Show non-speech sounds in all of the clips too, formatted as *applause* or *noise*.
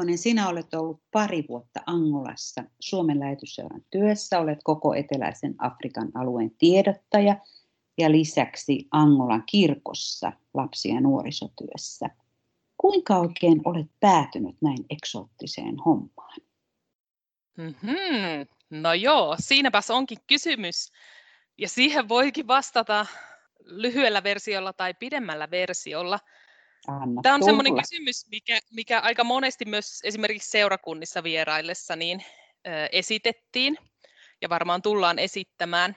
Lehvonen, sinä olet ollut pari vuotta Angolassa Suomen lähetysseuran työssä. Olet koko eteläisen Afrikan alueen tiedottaja ja lisäksi Angolan kirkossa lapsi- ja nuorisotyössä. Kuinka oikein olet päätynyt näin eksoottiseen hommaan? Mm-hmm. No joo, siinäpäs onkin kysymys. Ja siihen voikin vastata lyhyellä versiolla tai pidemmällä versiolla. Anna Tämä on sellainen kysymys, mikä, mikä aika monesti myös esimerkiksi seurakunnissa vieraillessa niin, ö, esitettiin ja varmaan tullaan esittämään.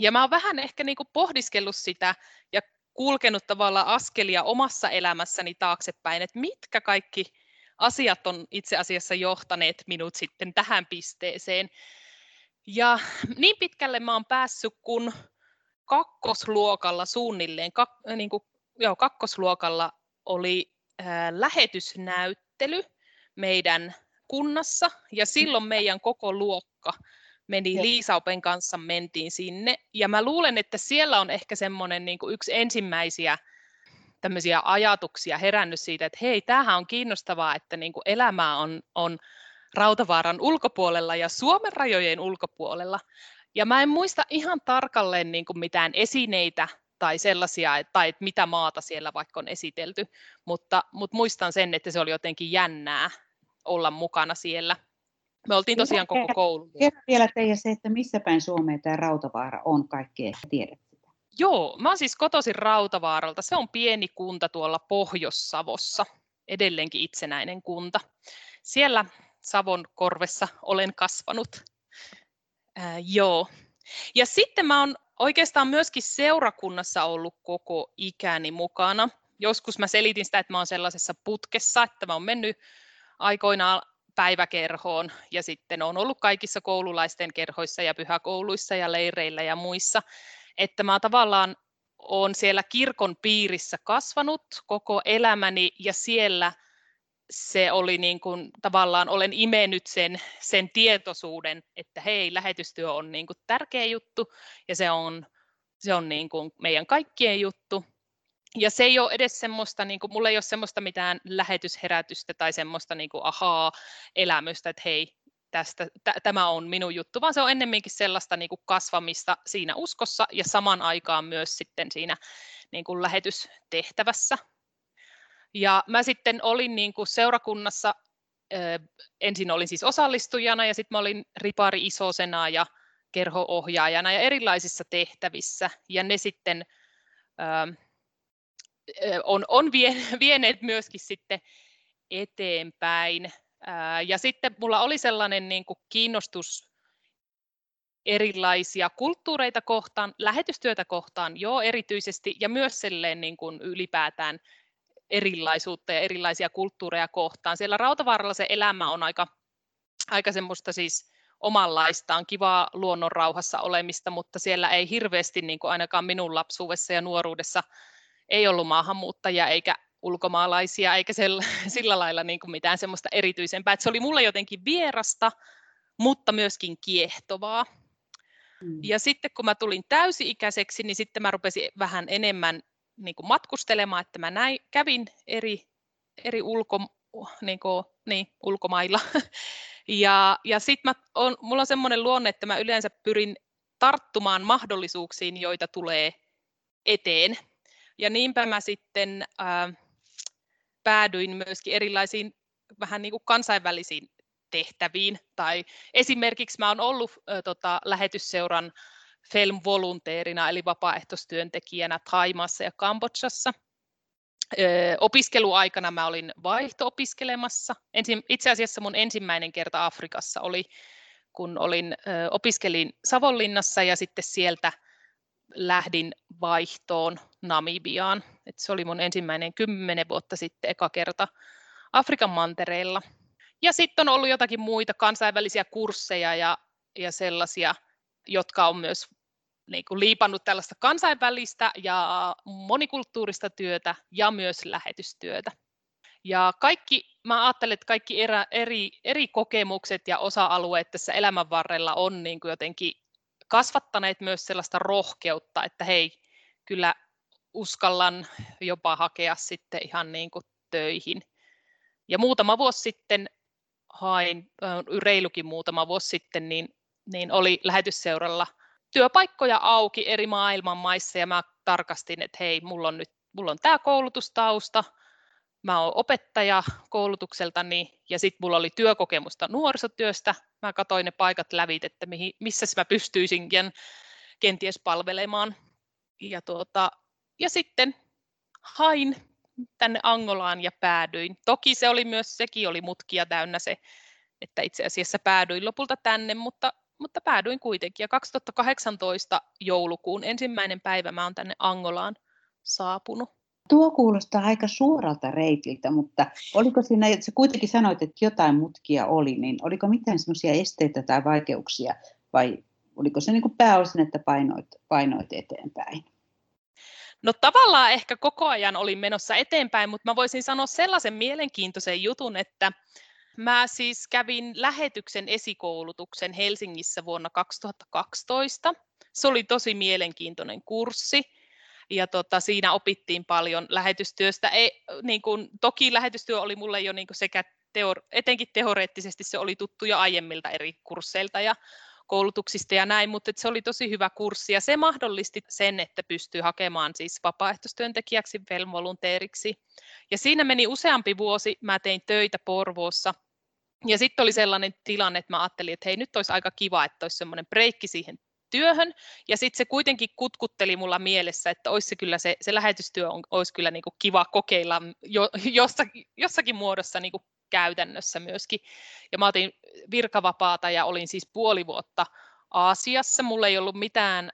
Ja mä oon vähän ehkä niin pohdiskellut sitä ja kulkenut tavallaan askelia omassa elämässäni taaksepäin, että mitkä kaikki asiat on itse asiassa johtaneet minut sitten tähän pisteeseen. Ja niin pitkälle mä oon päässyt, kun kakkosluokalla suunnilleen, kak, niin kuin, joo, kakkosluokalla oli lähetysnäyttely meidän kunnassa ja silloin meidän koko luokka meni. Liisaupen kanssa mentiin sinne ja mä luulen, että siellä on ehkä semmoinen niin yksi ensimmäisiä tämmöisiä ajatuksia herännyt siitä, että hei, tämähän on kiinnostavaa, että niin kuin elämää on, on Rautavaaran ulkopuolella ja Suomen rajojen ulkopuolella. Ja mä en muista ihan tarkalleen niin kuin mitään esineitä tai sellaisia, tai että mitä maata siellä vaikka on esitelty, mutta, mutta muistan sen, että se oli jotenkin jännää olla mukana siellä. Me oltiin tosiaan koko koulu. Kerro vielä teille se, että missä päin Suomea tämä Rautavaara on, kaikki ei tiedä sitä. Joo, mä oon siis kotoisin Rautavaaralta. Se on pieni kunta tuolla Pohjois-Savossa, edelleenkin itsenäinen kunta. Siellä Savon korvessa olen kasvanut. Ää, joo. Ja sitten mä oon oikeastaan myöskin seurakunnassa ollut koko ikäni mukana. Joskus mä selitin sitä, että mä oon sellaisessa putkessa, että mä oon mennyt aikoinaan päiväkerhoon ja sitten on ollut kaikissa koululaisten kerhoissa ja pyhäkouluissa ja leireillä ja muissa, että mä tavallaan olen siellä kirkon piirissä kasvanut koko elämäni ja siellä se oli niin kuin, tavallaan, olen imennyt sen, sen tietoisuuden, että hei, lähetystyö on niin kuin tärkeä juttu ja se on, se on niin kuin meidän kaikkien juttu. Ja se ei ole edes semmoista, niin kuin, mulla ei ole semmoista mitään lähetysherätystä tai semmoista niin kuin ahaa elämystä, että hei, tästä, t- tämä on minun juttu, vaan se on ennemminkin sellaista niin kuin kasvamista siinä uskossa ja saman aikaan myös sitten siinä niin kuin lähetystehtävässä. Ja mä sitten olin niin kuin seurakunnassa, ensin olin siis osallistujana ja sitten mä olin ripari isosena ja kerhoohjaajana ja erilaisissa tehtävissä. Ja ne sitten on, on vie, *laughs* vieneet myöskin sitten eteenpäin. Ja sitten mulla oli sellainen niin kuin kiinnostus erilaisia kulttuureita kohtaan, lähetystyötä kohtaan jo erityisesti ja myös niin kuin ylipäätään erilaisuutta ja erilaisia kulttuureja kohtaan. Siellä Rautavaaralla se elämä on aika, aika semmoista siis omanlaistaan, kivaa luonnon rauhassa olemista, mutta siellä ei hirveästi, niin kuin ainakaan minun lapsuudessa ja nuoruudessa, ei ollut maahanmuuttajia eikä ulkomaalaisia eikä sillä, *laughs* sillä lailla niin kuin mitään semmoista erityisempää. Että se oli mulle jotenkin vierasta, mutta myöskin kiehtovaa. Mm. Ja sitten kun mä tulin täysi-ikäiseksi, niin sitten mä rupesin vähän enemmän niin kuin matkustelemaan, että mä näin, kävin eri, eri ulko, niin kuin, niin, ulkomailla. *laughs* Ja, ja sitten on, mulla on semmoinen luonne, että mä yleensä pyrin tarttumaan mahdollisuuksiin, joita tulee eteen. Ja niinpä mä sitten ää, päädyin myöskin erilaisiin vähän niin kuin kansainvälisiin tehtäviin. Tai esimerkiksi mä oon ollut ä, tota, lähetysseuran volunteerina eli vapaaehtoistyöntekijänä Taimaassa ja Kambodsassa. Opiskeluaikana mä olin vaihto-opiskelemassa. Itse asiassa mun ensimmäinen kerta Afrikassa oli, kun olin, opiskelin Savonlinnassa ja sitten sieltä lähdin vaihtoon Namibiaan. Et se oli mun ensimmäinen kymmenen vuotta sitten eka kerta Afrikan mantereella. Ja sitten on ollut jotakin muita kansainvälisiä kursseja ja, ja sellaisia, jotka on myös niin kuin liipannut tällaista kansainvälistä ja monikulttuurista työtä ja myös lähetystyötä. Ja kaikki, mä ajattelen, että kaikki erä, eri, eri kokemukset ja osa-alueet tässä elämän varrella on niin kuin jotenkin kasvattaneet myös sellaista rohkeutta, että hei, kyllä uskallan jopa hakea sitten ihan niin kuin töihin Ja muutama vuosi sitten hain, reilukin muutama vuosi sitten, niin, niin oli lähetysseuralla työpaikkoja auki eri maailman maissa ja mä tarkastin, että hei, mulla on nyt mulla on tämä koulutustausta, mä oon opettaja koulutukseltani ja sitten mulla oli työkokemusta nuorisotyöstä. Mä katsoin ne paikat lävit, että mihin, missä mä pystyisin kenties palvelemaan. Ja, tuota, ja sitten hain tänne Angolaan ja päädyin. Toki se oli myös, sekin oli mutkia täynnä se, että itse asiassa päädyin lopulta tänne, mutta, mutta päädyin kuitenkin. Ja 2018 joulukuun ensimmäinen päivä mä oon tänne Angolaan saapunut. Tuo kuulostaa aika suoralta reitiltä, mutta oliko siinä, että sä kuitenkin sanoit, että jotain mutkia oli, niin oliko mitään semmoisia esteitä tai vaikeuksia vai oliko se niin kuin pääosin, että painoit, painoit eteenpäin? No tavallaan ehkä koko ajan olin menossa eteenpäin, mutta mä voisin sanoa sellaisen mielenkiintoisen jutun, että mä siis kävin lähetyksen esikoulutuksen Helsingissä vuonna 2012. Se oli tosi mielenkiintoinen kurssi ja tota, siinä opittiin paljon lähetystyöstä. Ei, niin kun, toki lähetystyö oli mulle jo niin sekä teor- etenkin teoreettisesti se oli tuttu jo aiemmilta eri kursseilta ja koulutuksista ja näin, mutta se oli tosi hyvä kurssi. Ja se mahdollisti sen, että pystyy hakemaan siis vapaaehtoistyöntekijäksi, velvolunteeriksi. Ja siinä meni useampi vuosi, mä tein töitä Porvoossa. Ja sitten oli sellainen tilanne, että mä ajattelin, että hei nyt olisi aika kiva, että olisi semmoinen breikki siihen työhön, ja sitten se kuitenkin kutkutteli mulla mielessä, että olisi se kyllä se, se lähetystyö on, olisi kyllä niin kuin kiva kokeilla jo, jossakin, jossakin muodossa niin kuin käytännössä myöskin. Ja mä otin virkavapaata ja olin siis puoli vuotta Aasiassa. Mulla ei ollut mitään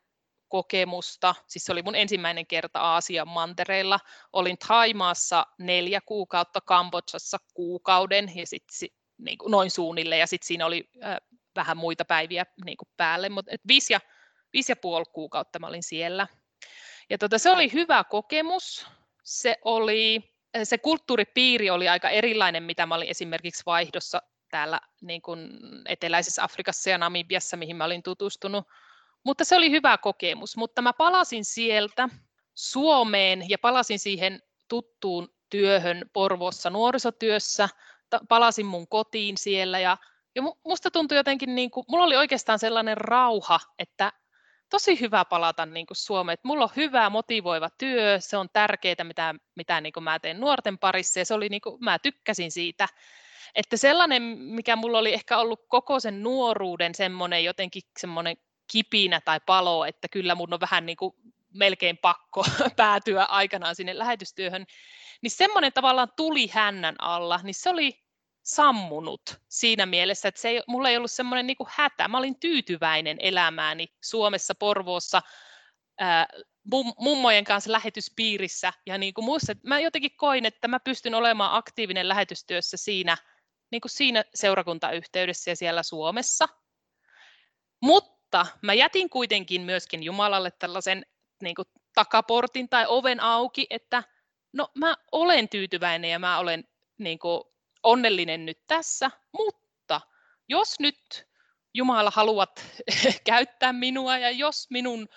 kokemusta, siis se oli mun ensimmäinen kerta Aasian mantereilla. Olin Thaimaassa neljä kuukautta, Kambodsassa kuukauden ja sitten niin kuin noin suunnille ja sitten siinä oli äh, vähän muita päiviä niin kuin päälle, mutta viisi, viisi ja puoli kuukautta mä olin siellä. Ja tota, se oli hyvä kokemus. Se, oli, se kulttuuripiiri oli aika erilainen, mitä mä olin esimerkiksi vaihdossa täällä niin kuin eteläisessä Afrikassa ja Namibiassa, mihin mä olin tutustunut. Mutta se oli hyvä kokemus. Mutta mä palasin sieltä Suomeen ja palasin siihen tuttuun työhön Porvoossa nuorisotyössä. Palasin mun kotiin siellä ja ja musta tuntui jotenkin, niin kuin, mulla oli oikeastaan sellainen rauha, että tosi hyvä palata niin kuin Suomeen. Että mulla on hyvä, motivoiva työ, se on tärkeää, mitä, mitä niin kuin mä teen nuorten parissa, ja se oli, niin kuin, mä tykkäsin siitä. Että sellainen, mikä mulla oli ehkä ollut koko sen nuoruuden semmoinen jotenkin semmoinen kipinä tai palo, että kyllä mun on vähän niin kuin melkein pakko *laughs* päätyä aikanaan sinne lähetystyöhön, niin semmoinen tavallaan tuli hännän alla, niin se oli sammunut siinä mielessä, että se ei, mulla ei ollut semmoinen niin hätä. Mä olin tyytyväinen elämääni Suomessa, Porvoossa, ää, mummojen kanssa lähetyspiirissä. Ja niin kuin muista, mä jotenkin koin, että mä pystyn olemaan aktiivinen lähetystyössä siinä, niin kuin siinä seurakuntayhteydessä ja siellä Suomessa. Mutta mä jätin kuitenkin myöskin Jumalalle tällaisen niin kuin takaportin tai oven auki, että no mä olen tyytyväinen ja mä olen niin kuin, onnellinen nyt tässä, mutta jos nyt Jumala haluat *laughs* käyttää minua ja jos minun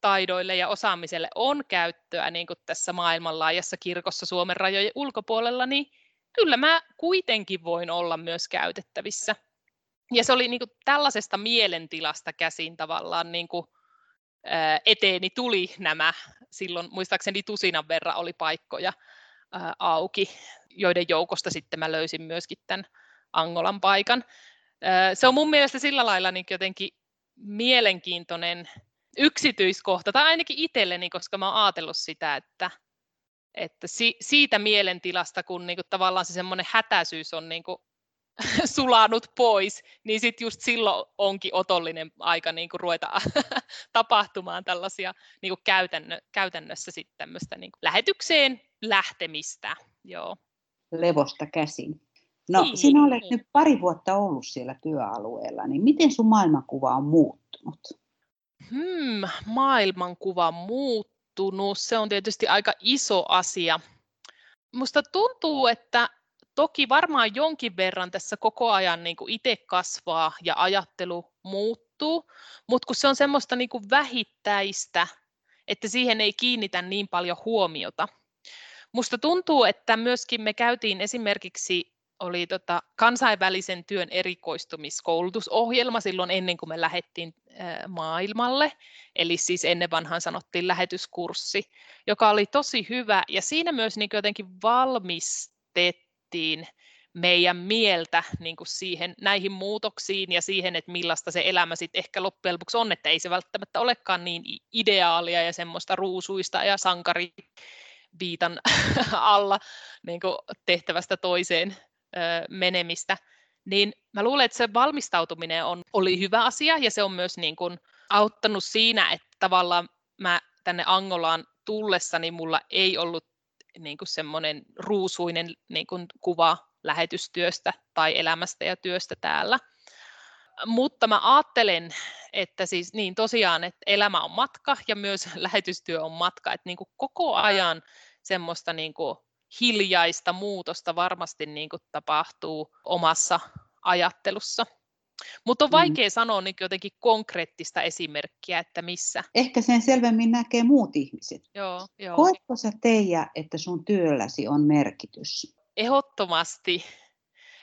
taidoille ja osaamiselle on käyttöä niin kuin tässä maailmanlaajassa kirkossa Suomen rajojen ulkopuolella, niin kyllä mä kuitenkin voin olla myös käytettävissä. Ja se oli niin kuin tällaisesta mielentilasta käsin tavallaan niin kuin, eteeni tuli nämä, silloin muistaakseni tusinan verran oli paikkoja auki, joiden joukosta sitten mä löysin myöskin tämän Angolan paikan. Se on mun mielestä sillä lailla niin jotenkin mielenkiintoinen yksityiskohta, tai ainakin itselleni, koska mä oon ajatellut sitä, että, että si, siitä mielentilasta, kun niin kuin tavallaan se semmoinen hätäisyys on niin kuin *laughs* sulanut pois, niin sitten just silloin onkin otollinen aika niin kuin ruveta *laughs* tapahtumaan tällaisia niin kuin käytännö, käytännössä sitten tämmöistä niin kuin lähetykseen lähtemistä. Joo. Levosta käsin. No, niin. sinä olet nyt pari vuotta ollut siellä työalueella, niin miten sun maailmankuva on muuttunut? Hmm, maailmankuva muuttunut. Se on tietysti aika iso asia. Musta tuntuu, että toki varmaan jonkin verran tässä koko ajan niin kuin itse kasvaa ja ajattelu muuttuu, mutta kun se on semmoista niin kuin vähittäistä, että siihen ei kiinnitä niin paljon huomiota. Musta tuntuu, että myöskin me käytiin esimerkiksi oli tota kansainvälisen työn erikoistumiskoulutusohjelma silloin ennen kuin me lähdettiin maailmalle. Eli siis ennen vanhaan sanottiin lähetyskurssi, joka oli tosi hyvä. Ja siinä myös niin jotenkin valmistettiin meidän mieltä niin kuin siihen, näihin muutoksiin ja siihen, että millaista se elämä sitten ehkä loppujen lopuksi on, että ei se välttämättä olekaan niin ideaalia ja semmoista ruusuista ja sankari viitan *laughs* alla niin kuin tehtävästä toiseen menemistä, niin mä luulen, että se valmistautuminen on, oli hyvä asia ja se on myös niin kuin auttanut siinä, että tavallaan mä tänne Angolaan tullessani mulla ei ollut niin kuin semmoinen ruusuinen niin kuin kuva lähetystyöstä tai elämästä ja työstä täällä. Mutta mä ajattelen, että siis niin tosiaan, että elämä on matka ja myös *laughs* lähetystyö on matka, että niin kuin koko ajan semmoista niin kuin hiljaista muutosta varmasti niin kuin tapahtuu omassa ajattelussa. Mutta on mm. vaikea mm. sanoa niin jotenkin konkreettista esimerkkiä, että missä. Ehkä sen selvemmin näkee muut ihmiset. Joo, joo. Koetko sä Teija, että sun työlläsi on merkitys? Ehdottomasti.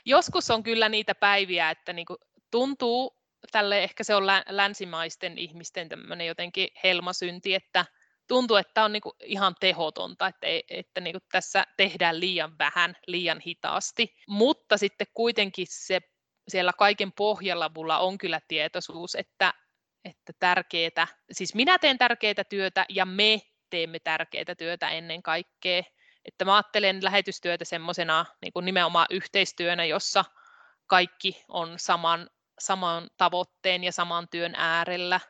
Joskus on kyllä niitä päiviä, että niin kuin tuntuu, tälle ehkä se on länsimaisten ihmisten tämmöinen jotenkin helmasynti, että tuntuu, että on niin kuin ihan tehotonta, että, että niin kuin tässä tehdään liian vähän, liian hitaasti, mutta sitten kuitenkin se siellä kaiken pohjalla mulla on kyllä tietoisuus, että, että tärkeää, siis minä teen tärkeää työtä ja me teemme tärkeää työtä ennen kaikkea. Että mä ajattelen lähetystyötä semmoisena niin nimenomaan yhteistyönä, jossa kaikki on saman, saman tavoitteen ja saman työn äärellä –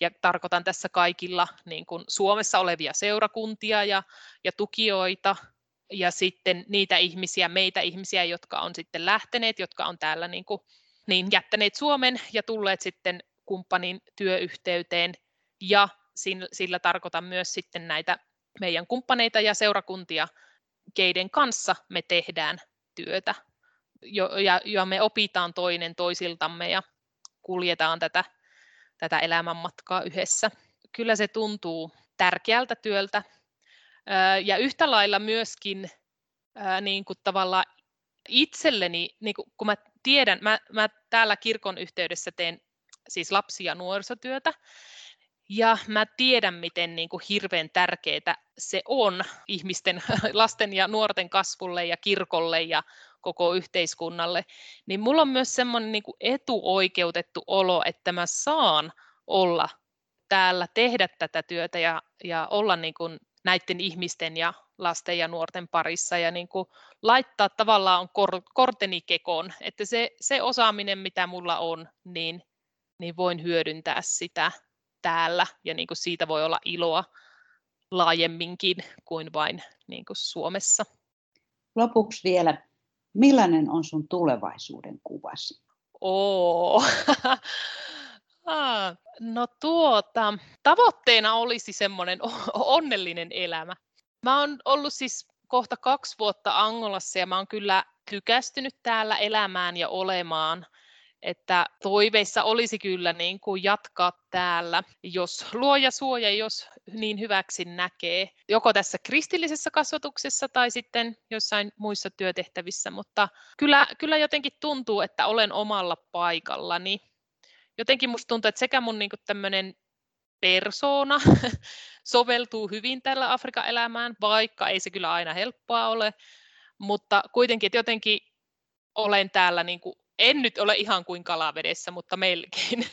ja tarkoitan tässä kaikilla niin kuin Suomessa olevia seurakuntia ja, ja tukijoita, ja sitten niitä ihmisiä, meitä ihmisiä, jotka on sitten lähteneet, jotka on täällä niin kuin, niin jättäneet Suomen ja tulleet sitten kumppanin työyhteyteen, ja sillä, tarkoitan myös sitten näitä meidän kumppaneita ja seurakuntia, keiden kanssa me tehdään työtä, jo, ja, ja me opitaan toinen toisiltamme ja kuljetaan tätä tätä elämänmatkaa yhdessä. Kyllä se tuntuu tärkeältä työltä ja yhtä lailla myöskin niin kuin tavallaan itselleni, niin kuin, kun mä tiedän, mä, mä täällä kirkon yhteydessä teen siis lapsi- ja nuorisotyötä, ja mä tiedän, miten niin kuin hirveän tärkeää se on ihmisten, lasten ja nuorten kasvulle ja kirkolle ja koko yhteiskunnalle, niin mulla on myös semmoinen niin etuoikeutettu olo, että mä saan olla täällä, tehdä tätä työtä ja, ja olla niin kuin näiden ihmisten ja lasten ja nuorten parissa ja niin kuin laittaa tavallaan kor, korteni kekoon, että se, se osaaminen, mitä mulla on, niin, niin voin hyödyntää sitä täällä ja niin kuin siitä voi olla iloa laajemminkin kuin vain niin kuin Suomessa. Lopuksi vielä Millainen on sun tulevaisuuden kuvasi? Oo. *laughs* no tuota, tavoitteena olisi semmoinen *laughs* onnellinen elämä. Mä oon ollut siis kohta kaksi vuotta Angolassa ja mä oon kyllä tykästynyt täällä elämään ja olemaan että toiveissa olisi kyllä niin kuin jatkaa täällä, jos luoja suoja, jos niin hyväksi näkee, joko tässä kristillisessä kasvatuksessa tai sitten jossain muissa työtehtävissä, mutta kyllä, kyllä jotenkin tuntuu, että olen omalla paikallani. Jotenkin musta tuntuu, että sekä mun niin tämmöinen persona *laughs* soveltuu hyvin tällä Afrikan elämään, vaikka ei se kyllä aina helppoa ole, mutta kuitenkin, että jotenkin olen täällä niin kuin en nyt ole ihan kuin kalavedessä, mutta melkein.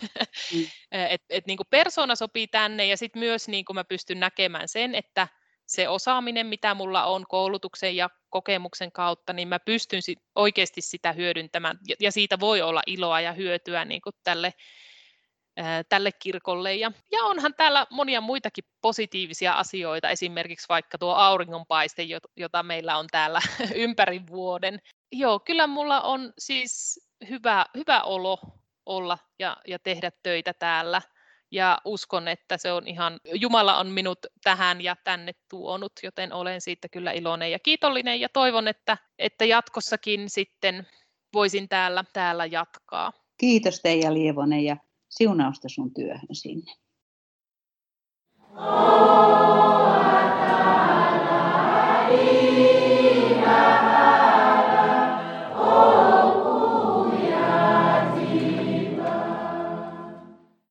Mm. *laughs* et, et niin kuin persona sopii tänne ja sitten myös niin kuin mä pystyn näkemään sen, että se osaaminen, mitä mulla on koulutuksen ja kokemuksen kautta, niin mä pystyn sit oikeasti sitä hyödyntämään ja siitä voi olla iloa ja hyötyä niin kuin tälle, ää, tälle kirkolle. Ja, ja onhan täällä monia muitakin positiivisia asioita, esimerkiksi vaikka tuo auringonpaiste, jota meillä on täällä *laughs* ympäri vuoden. Joo, kyllä mulla on siis hyvä, hyvä olo olla ja, ja tehdä töitä täällä. Ja uskon, että se on ihan, Jumala on minut tähän ja tänne tuonut, joten olen siitä kyllä iloinen ja kiitollinen ja toivon, että, että jatkossakin sitten voisin täällä, täällä jatkaa. Kiitos Teija Lievonen ja siunausta sun työhön sinne. Oh,